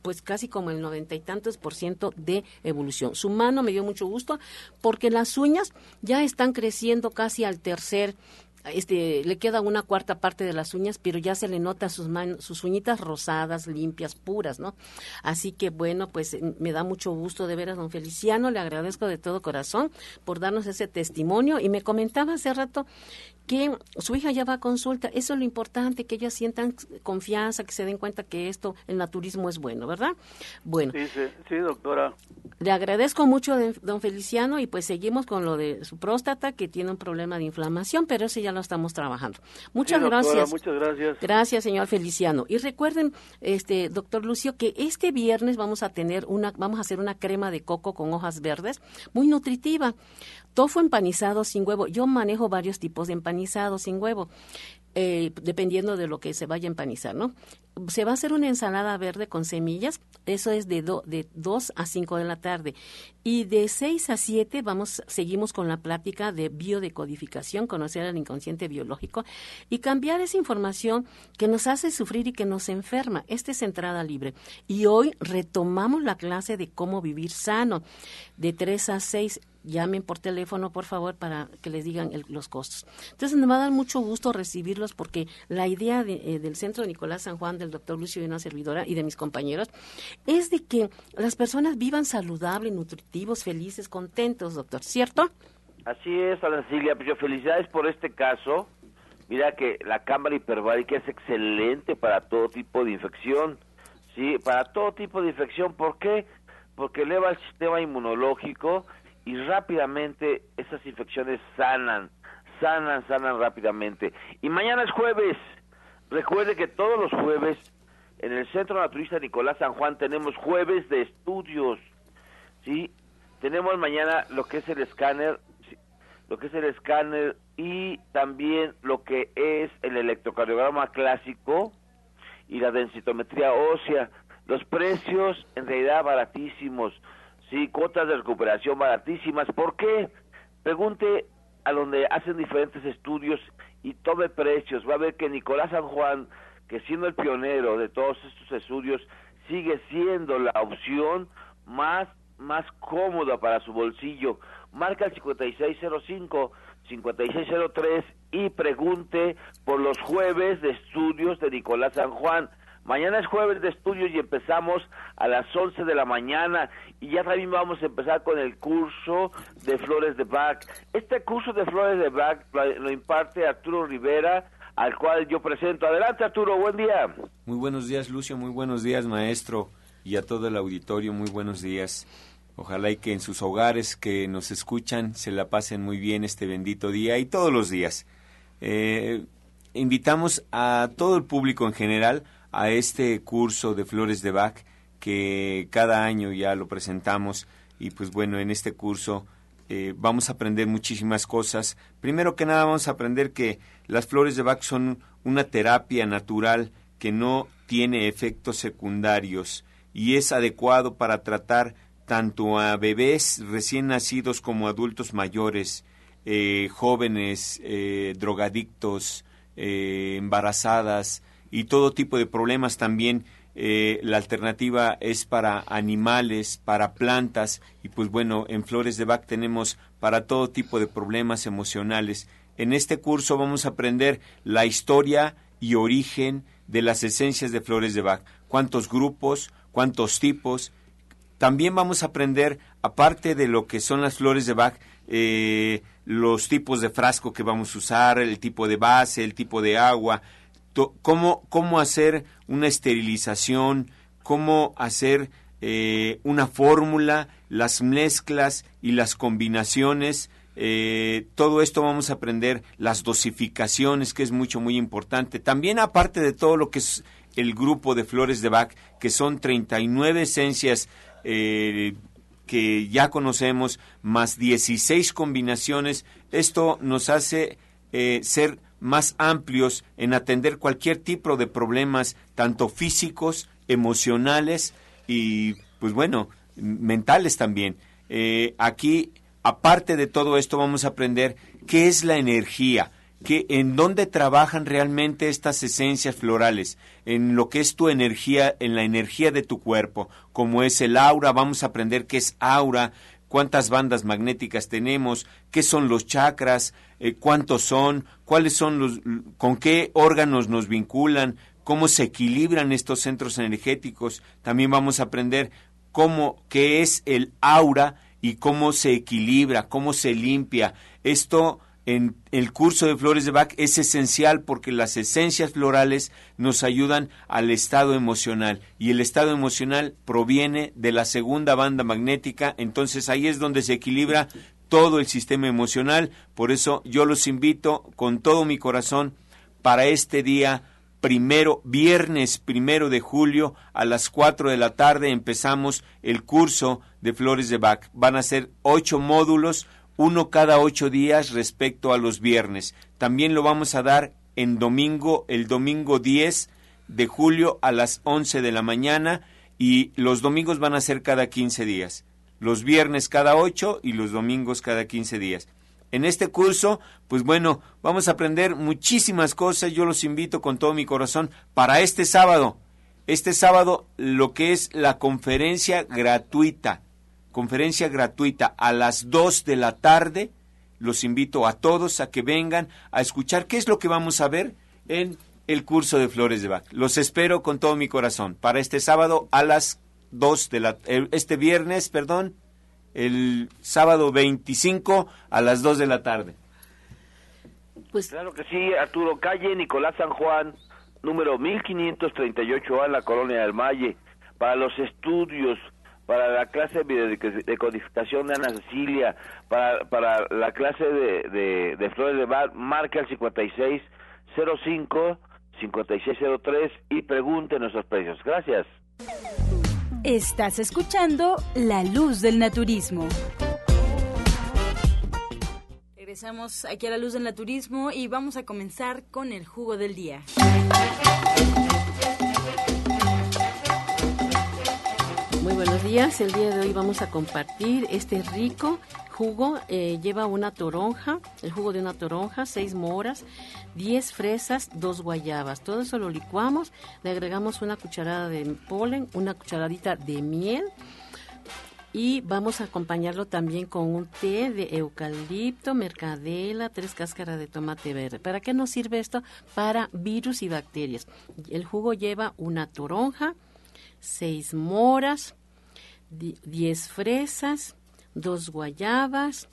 pues casi como el noventa y tantos por ciento de evolución. Su mano me dio mucho gusto porque las uñas ya están creciendo casi al tercer este, le queda una cuarta parte de las uñas, pero ya se le nota sus manos, sus uñitas rosadas, limpias, puras, ¿no? Así que bueno, pues eh, me da mucho gusto de ver a don Feliciano, le agradezco de todo corazón por darnos ese testimonio y me comentaba hace rato que su hija ya va a consulta. Eso es lo importante, que ellas sientan confianza, que se den cuenta que esto, el naturismo es bueno, ¿verdad? Bueno. Sí, sí, sí doctora. Le agradezco mucho, don Feliciano, y pues seguimos con lo de su próstata, que tiene un problema de inflamación, pero ese ya lo estamos trabajando. Muchas gracias. Muchas gracias. Gracias, señor Feliciano. Y recuerden, este, doctor Lucio, que este viernes vamos a tener una, vamos a hacer una crema de coco con hojas verdes, muy nutritiva. Tofu empanizado sin huevo. Yo manejo varios tipos de empanizado sin huevo. Eh, dependiendo de lo que se vaya a empanizar, ¿no? Se va a hacer una ensalada verde con semillas, eso es de, de 2 a 5 de la tarde. Y de 6 a 7 vamos, seguimos con la plática de biodecodificación, conocer al inconsciente biológico y cambiar esa información que nos hace sufrir y que nos enferma. Esta es entrada libre. Y hoy retomamos la clase de cómo vivir sano, de 3 a 6 llamen por teléfono, por favor, para que les digan los costos. Entonces, me va a dar mucho gusto recibirlos porque la idea eh, del Centro Nicolás San Juan, del doctor Lucio y una servidora y de mis compañeros, es de que las personas vivan saludables, nutritivos, felices, contentos, doctor, ¿cierto? Así es, Ana Cecilia. Pues yo felicidades por este caso. Mira que la cámara hiperbárica es excelente para todo tipo de infección. Sí, para todo tipo de infección. ¿Por qué? Porque eleva el sistema inmunológico y rápidamente esas infecciones sanan, sanan, sanan rápidamente. Y mañana es jueves. Recuerde que todos los jueves en el Centro Naturista Nicolás San Juan tenemos jueves de estudios. ¿Sí? Tenemos mañana lo que es el escáner, lo que es el escáner y también lo que es el electrocardiograma clásico y la densitometría ósea. Los precios en realidad baratísimos sí, cuotas de recuperación baratísimas. ¿Por qué? Pregunte a donde hacen diferentes estudios y tome precios. Va a ver que Nicolás San Juan, que siendo el pionero de todos estos estudios, sigue siendo la opción más, más cómoda para su bolsillo. Marca el 5605 5603 y pregunte por los jueves de estudios de Nicolás San Juan. Mañana es jueves de estudios y empezamos a las 11 de la mañana y ya también vamos a empezar con el curso de Flores de Bach. Este curso de Flores de Bach lo imparte Arturo Rivera, al cual yo presento. Adelante Arturo, buen día. Muy buenos días Lucio, muy buenos días maestro y a todo el auditorio, muy buenos días. Ojalá y que en sus hogares que nos escuchan se la pasen muy bien este bendito día y todos los días. Eh, invitamos a todo el público en general a este curso de Flores de Bach que cada año ya lo presentamos y pues bueno, en este curso eh, vamos a aprender muchísimas cosas. Primero que nada vamos a aprender que las flores de Bach son una terapia natural que no tiene efectos secundarios y es adecuado para tratar tanto a bebés recién nacidos como adultos mayores, eh, jóvenes, eh, drogadictos, embarazadas y todo tipo de problemas también. Eh, la alternativa es para animales, para plantas y pues bueno, en Flores de Bach tenemos para todo tipo de problemas emocionales. En este curso vamos a aprender la historia y origen de las esencias de Flores de Bach, cuántos grupos, cuántos tipos. También vamos a aprender, aparte de lo que son las flores de Bach, eh, los tipos de frasco que vamos a usar, el tipo de base, el tipo de agua, cómo, cómo hacer una esterilización, cómo hacer eh, una fórmula, las mezclas y las combinaciones. Eh, todo esto vamos a aprender las dosificaciones, que es mucho, muy importante. También aparte de todo lo que es el grupo de flores de Bach, que son 39 esencias eh, que ya conocemos, más 16 combinaciones, esto nos hace ser más amplios en atender cualquier tipo de problemas, tanto físicos, emocionales y, pues bueno, mentales también. Eh, aquí, aparte de todo esto, vamos a aprender qué es la energía, que en dónde trabajan realmente estas esencias florales, en lo que es tu energía, en la energía de tu cuerpo, como es el aura, vamos a aprender qué es aura, cuántas bandas magnéticas tenemos, qué son los chakras, eh, cuántos son, cuáles son los, con qué órganos nos vinculan, cómo se equilibran estos centros energéticos. También vamos a aprender cómo, qué es el aura y cómo se equilibra, cómo se limpia. Esto en el curso de flores de Bach es esencial porque las esencias florales nos ayudan al estado emocional y el estado emocional proviene de la segunda banda magnética, entonces ahí es donde se equilibra todo el sistema emocional, por eso yo los invito con todo mi corazón para este día primero, viernes primero de julio a las cuatro de la tarde empezamos el curso de flores de Bach. Van a ser ocho módulos uno cada ocho días respecto a los viernes. También lo vamos a dar en domingo, el domingo 10 de julio a las 11 de la mañana y los domingos van a ser cada 15 días. Los viernes cada ocho y los domingos cada 15 días. En este curso, pues bueno, vamos a aprender muchísimas cosas. Yo los invito con todo mi corazón para este sábado. Este sábado, lo que es la conferencia gratuita conferencia gratuita a las 2 de la tarde. Los invito a todos a que vengan a escuchar qué es lo que vamos a ver en el curso de Flores de Bach. Los espero con todo mi corazón para este sábado a las 2 de la este viernes, perdón, el sábado 25 a las 2 de la tarde. Pues claro que sí, Arturo Calle, Nicolás San Juan, número 1538A, la colonia del Valle, para los estudios para la clase de codificación de Ana Cecilia, para, para la clase de, de, Flores de Bar, marca el 5605 5603 y pregunte nuestros precios. Gracias. Estás escuchando La Luz del Naturismo. Regresamos aquí a La Luz del Naturismo y vamos a comenzar con el jugo del día. Buenos días. El día de hoy vamos a compartir este rico jugo. Eh, lleva una toronja, el jugo de una toronja, seis moras, diez fresas, dos guayabas. Todo eso lo licuamos, le agregamos una cucharada de polen, una cucharadita de miel y vamos a acompañarlo también con un té de eucalipto, mercadela, tres cáscaras de tomate verde. ¿Para qué nos sirve esto? Para virus y bacterias. El jugo lleva una toronja, 6 moras, 10 fresas, 2 guayabas,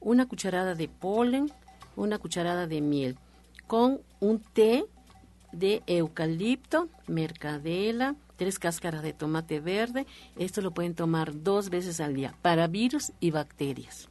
una cucharada de polen, una cucharada de miel, con un té de eucalipto, mercadela, tres cáscaras de tomate verde. Esto lo pueden tomar dos veces al día para virus y bacterias.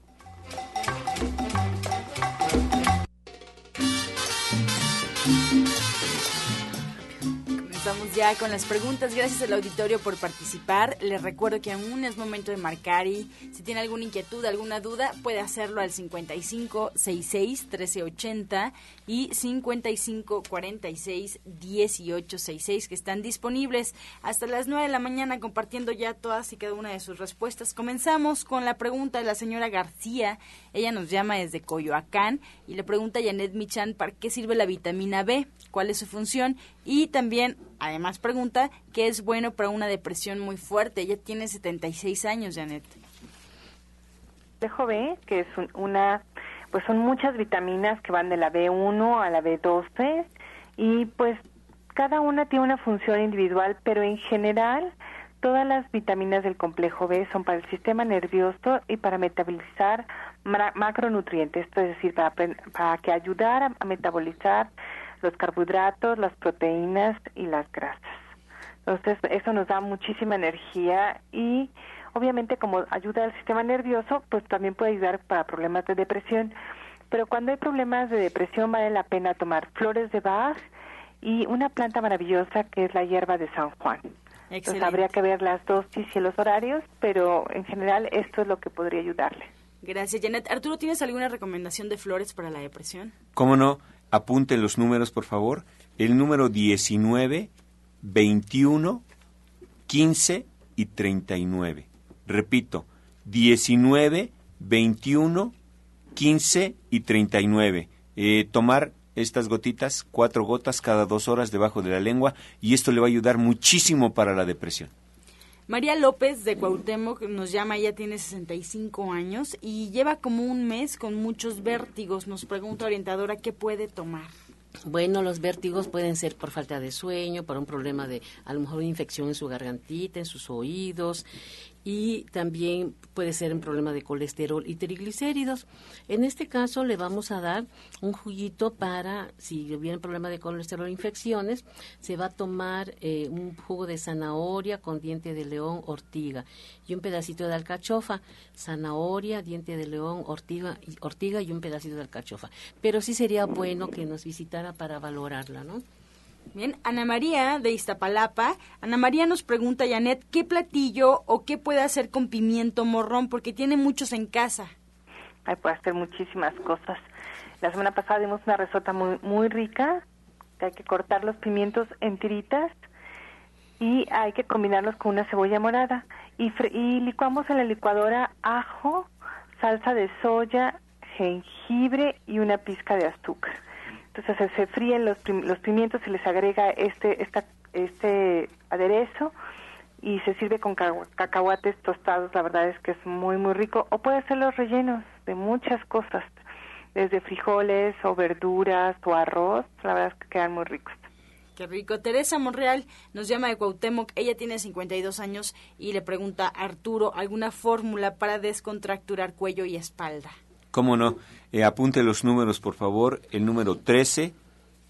Estamos ya con las preguntas. Gracias al auditorio por participar. Les recuerdo que aún es momento de marcar y si tiene alguna inquietud, alguna duda, puede hacerlo al 5566 1380 y 5546 1866 que están disponibles hasta las 9 de la mañana compartiendo ya todas y cada una de sus respuestas. Comenzamos con la pregunta de la señora García. Ella nos llama desde Coyoacán y le pregunta a Janet Michan para qué sirve la vitamina B, cuál es su función y también, además, pregunta qué es bueno para una depresión muy fuerte. Ella tiene 76 años, Janet. Dejo B, que es una, pues son muchas vitaminas que van de la B1 a la B12 y pues cada una tiene una función individual, pero en general todas las vitaminas del complejo B son para el sistema nervioso y para metabolizar macronutrientes, es decir, para, para que ayudar a metabolizar los carbohidratos, las proteínas y las grasas. Entonces, eso nos da muchísima energía y obviamente como ayuda al sistema nervioso, pues también puede ayudar para problemas de depresión. Pero cuando hay problemas de depresión vale la pena tomar flores de Bach y una planta maravillosa que es la hierba de San Juan. Entonces habría que ver las dosis y los horarios, pero en general esto es lo que podría ayudarle. Gracias, Janet. Arturo, ¿tienes alguna recomendación de flores para la depresión? ¿Cómo no? apunten los números, por favor. El número 19, 21, 15 y 39. Repito, 19, 21, 15 y 39. Eh, tomar estas gotitas, cuatro gotas cada dos horas debajo de la lengua y esto le va a ayudar muchísimo para la depresión. María López de Cuauhtémoc nos llama, ella tiene 65 años y lleva como un mes con muchos vértigos. Nos pregunta orientadora qué puede tomar. Bueno, los vértigos pueden ser por falta de sueño, por un problema de a lo mejor una infección en su gargantita, en sus oídos y también puede ser un problema de colesterol y triglicéridos. En este caso le vamos a dar un juguito para, si viene problema de colesterol e infecciones, se va a tomar eh, un jugo de zanahoria con diente de león, ortiga y un pedacito de alcachofa, zanahoria, diente de león, ortiga, ortiga y un pedacito de alcachofa. Pero sí sería bueno que nos visitara para valorarla, ¿no? Bien, Ana María de Iztapalapa. Ana María nos pregunta, Janet, ¿qué platillo o qué puede hacer con pimiento morrón? Porque tiene muchos en casa. Ay, puede hacer muchísimas cosas. La semana pasada dimos una risota muy, muy rica, que hay que cortar los pimientos en tiritas y hay que combinarlos con una cebolla morada. Y, y licuamos en la licuadora ajo, salsa de soya, jengibre y una pizca de azúcar entonces se fríen los, pimientos, se les agrega este, esta, este aderezo y se sirve con cacahuates tostados. La verdad es que es muy, muy rico. O puede ser los rellenos de muchas cosas, desde frijoles o verduras o arroz. La verdad es que quedan muy ricos. Qué rico. Teresa Monreal nos llama de Cuauhtémoc. Ella tiene 52 años y le pregunta a Arturo alguna fórmula para descontracturar cuello y espalda. ¿Cómo no? Eh, apunte los números, por favor. El número 13,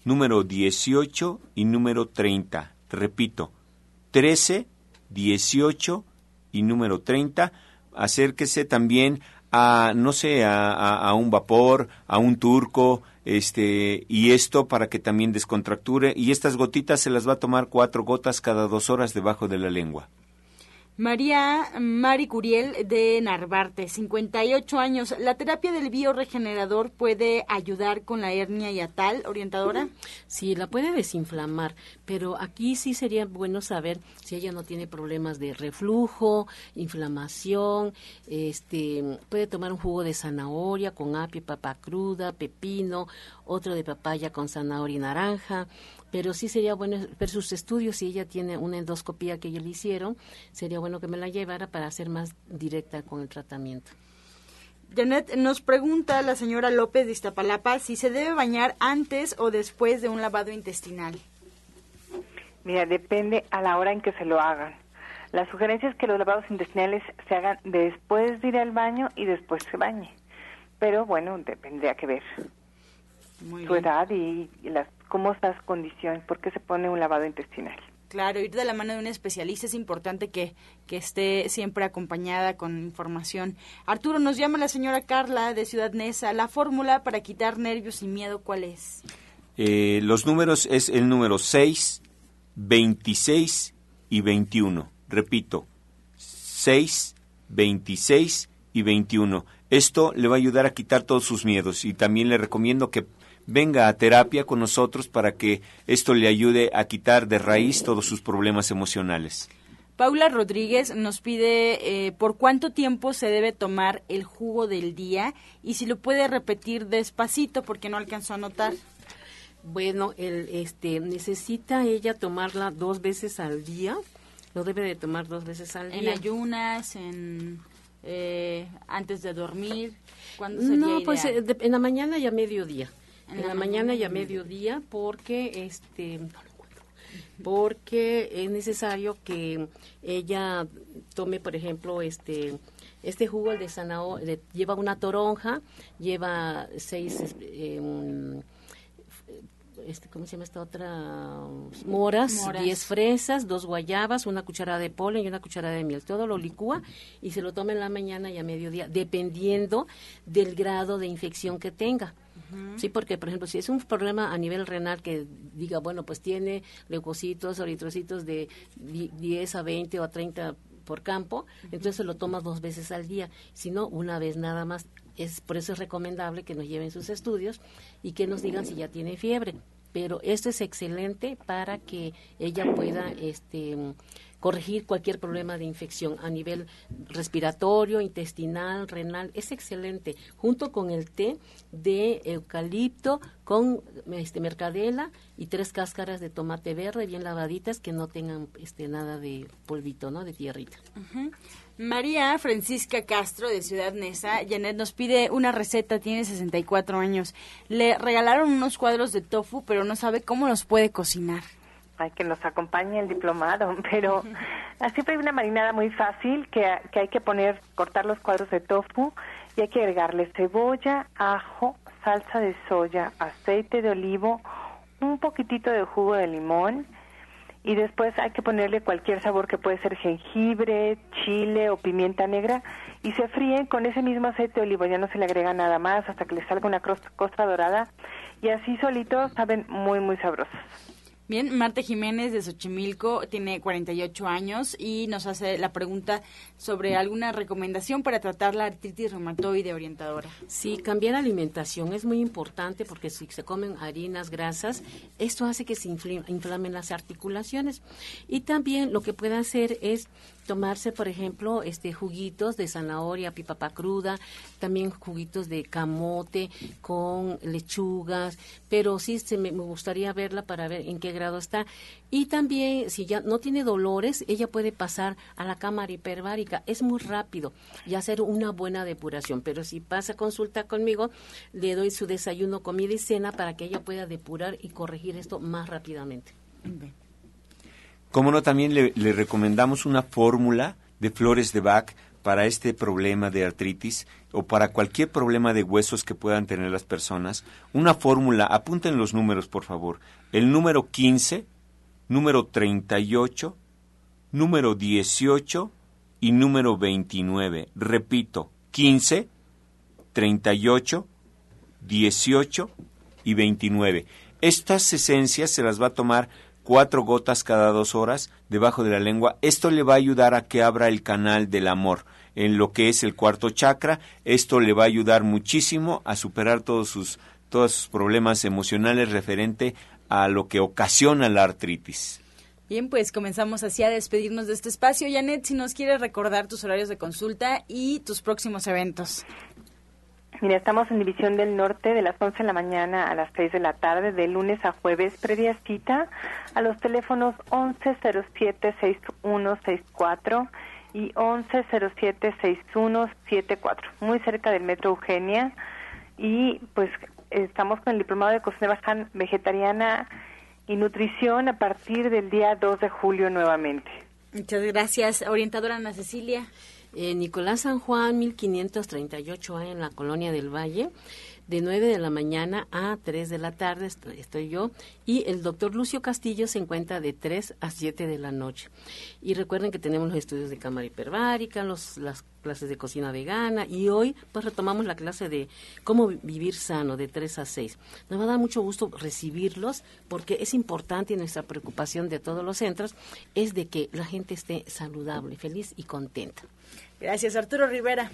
número 18 y número 30. Repito, 13, 18 y número 30. Acérquese también a, no sé, a, a, un vapor, a un turco, este, y esto para que también descontracture. Y estas gotitas se las va a tomar cuatro gotas cada dos horas debajo de la lengua. María Mari Curiel de Narvarte, 58 años. ¿La terapia del bioregenerador puede ayudar con la hernia y tal, orientadora? Sí, la puede desinflamar, pero aquí sí sería bueno saber si ella no tiene problemas de reflujo, inflamación, este, puede tomar un jugo de zanahoria con apio, papa cruda, pepino, otro de papaya con zanahoria y naranja pero sí sería bueno ver sus estudios, si ella tiene una endoscopía que ella le hicieron, sería bueno que me la llevara para ser más directa con el tratamiento. Janet, nos pregunta la señora López de Iztapalapa si se debe bañar antes o después de un lavado intestinal. Mira, depende a la hora en que se lo hagan. La sugerencia es que los lavados intestinales se hagan después de ir al baño y después se bañe. Pero bueno, tendría que ver su edad y, y las cómo estas condiciones, por qué se pone un lavado intestinal. Claro, ir de la mano de un especialista es importante que, que esté siempre acompañada con información. Arturo, nos llama la señora Carla de Ciudad Neza. La fórmula para quitar nervios y miedo, ¿cuál es? Eh, los números es el número 6, 26 y 21. Repito, 6, 26 y 21. Esto le va a ayudar a quitar todos sus miedos y también le recomiendo que venga a terapia con nosotros para que esto le ayude a quitar de raíz todos sus problemas emocionales. Paula Rodríguez nos pide eh, por cuánto tiempo se debe tomar el jugo del día y si lo puede repetir despacito porque no alcanzó a notar. Bueno, el, este, necesita ella tomarla dos veces al día. Lo debe de tomar dos veces al día. En ayunas, en eh, antes de dormir. ¿Cuándo no, pues eh, en la mañana y a mediodía. En, la, mañana, y a mediodía porque este porque es necesario que ella tome, por ejemplo, este este jugo de zanahoria lleva una toronja, lleva seis eh, este, ¿cómo se llama esta otra? Moras, diez fresas, dos guayabas, una cucharada de polen y una cucharada de miel. Todo lo licúa y se lo toma en la mañana y a mediodía, dependiendo del grado de infección que tenga. Sí, porque, por ejemplo, si es un problema a nivel renal que diga, bueno, pues tiene leucocitos o eritrocitos de 10 a 20 o a 30 por campo, entonces se lo toma dos veces al día, si no, una vez nada más. Es, por eso es recomendable que nos lleven sus estudios y que nos digan si ya tiene fiebre. Pero esto es excelente para que ella pueda este, corregir cualquier problema de infección a nivel respiratorio, intestinal, renal. Es excelente. Junto con el té de eucalipto con este mercadela y tres cáscaras de tomate verde bien lavaditas que no tengan este nada de polvito, ¿no? De tierrita. María Francisca Castro de Ciudad Neza, Janet nos pide una receta, tiene 64 años. Le regalaron unos cuadros de tofu, pero no sabe cómo los puede cocinar. Ay, que nos acompañe el diplomado, pero siempre hay una marinada muy fácil que, que hay que poner, cortar los cuadros de tofu y hay que agregarle cebolla, ajo, salsa de soya, aceite de olivo, un poquitito de jugo de limón y después hay que ponerle cualquier sabor que puede ser jengibre, chile o pimienta negra y se fríen con ese mismo aceite de olivo, ya no se le agrega nada más hasta que le salga una costra dorada y así solitos saben muy muy sabrosos. Bien, Marta Jiménez de Xochimilco tiene 48 años y nos hace la pregunta sobre alguna recomendación para tratar la artritis reumatoide orientadora. Sí, cambiar alimentación es muy importante porque si se comen harinas, grasas, esto hace que se inflamen las articulaciones. Y también lo que puede hacer es tomarse, por ejemplo, este juguitos de zanahoria, pipapa cruda, también juguitos de camote con lechugas, pero sí se me, gustaría verla para ver en qué grado está. Y también, si ya no tiene dolores, ella puede pasar a la cámara hiperbárica. Es muy rápido y hacer una buena depuración. Pero si pasa consulta conmigo, le doy su desayuno, comida y cena para que ella pueda depurar y corregir esto más rápidamente. Como no, también le, recomendamos una fórmula de flores de Bach para este problema de artritis o para cualquier problema de huesos que puedan tener las personas. Una fórmula, apunten los números, por favor. El número 15, número 38, número 18 y número 29. Repito, 15, 38, 18 y 29. Estas esencias se las va a tomar cuatro gotas cada dos horas debajo de la lengua. Esto le va a ayudar a que abra el canal del amor en lo que es el cuarto chakra. Esto le va a ayudar muchísimo a superar todos sus, todos sus problemas emocionales referente a lo que ocasiona la artritis. Bien, pues comenzamos así a despedirnos de este espacio. Janet, si nos quieres recordar tus horarios de consulta y tus próximos eventos. Mira, estamos en División del Norte de las 11 de la mañana a las 6 de la tarde, de lunes a jueves, previa cita, a los teléfonos 1107-6164 y 1107-6174, muy cerca del Metro Eugenia. Y pues estamos con el Diplomado de Cocina Vegetariana y Nutrición a partir del día 2 de julio nuevamente. Muchas gracias, orientadora Ana Cecilia. Eh, Nicolás San Juan, 1538 en la colonia del Valle. de 9 de la mañana a 3 de la tarde estoy, yo y el doctor Lucio Castillo se encuentra de 3 a 7 de la noche. Y recuerden que tenemos los estudios de cámara hiperbárica, los, las clases de cocina vegana y hoy pues retomamos la clase de cómo vivir sano de 3 a 6. Nos va a dar mucho gusto recibirlos porque es importante y nuestra preocupación de todos los centros es de que la gente esté saludable, feliz y contenta. Gracias, Arturo Rivera.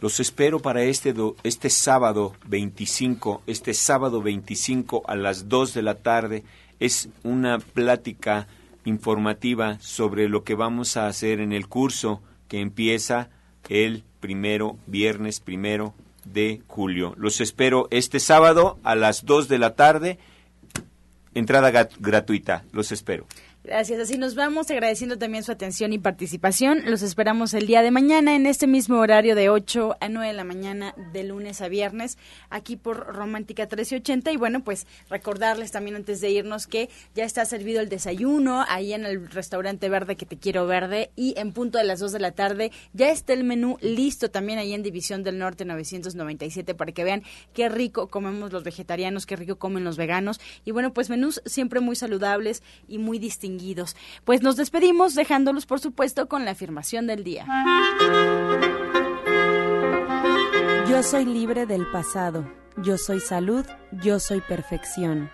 Los espero para este, este sábado 25, este sábado 25 a las 2 de la tarde. Es una plática informativa sobre lo que vamos a hacer en el curso que empieza el primero, viernes primero de julio. Los espero este sábado a las 2 de la tarde. Entrada gratuita. Los espero. Gracias, así nos vamos, agradeciendo también su atención y participación. Los esperamos el día de mañana en este mismo horario de 8 a 9 de la mañana de lunes a viernes, aquí por Romántica 1380. Y bueno, pues recordarles también antes de irnos que ya está servido el desayuno ahí en el restaurante verde que te quiero verde y en punto de las 2 de la tarde ya está el menú listo también ahí en División del Norte 997 para que vean qué rico comemos los vegetarianos, qué rico comen los veganos. Y bueno, pues menús siempre muy saludables y muy distintos pues nos despedimos dejándolos, por supuesto, con la afirmación del día. Yo soy libre del pasado. Yo soy salud. Yo soy perfección.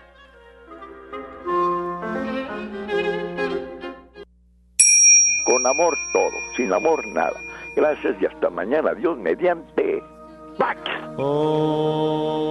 Con amor todo, sin amor nada. Gracias y hasta mañana. Dios mediante. Pax. Oh.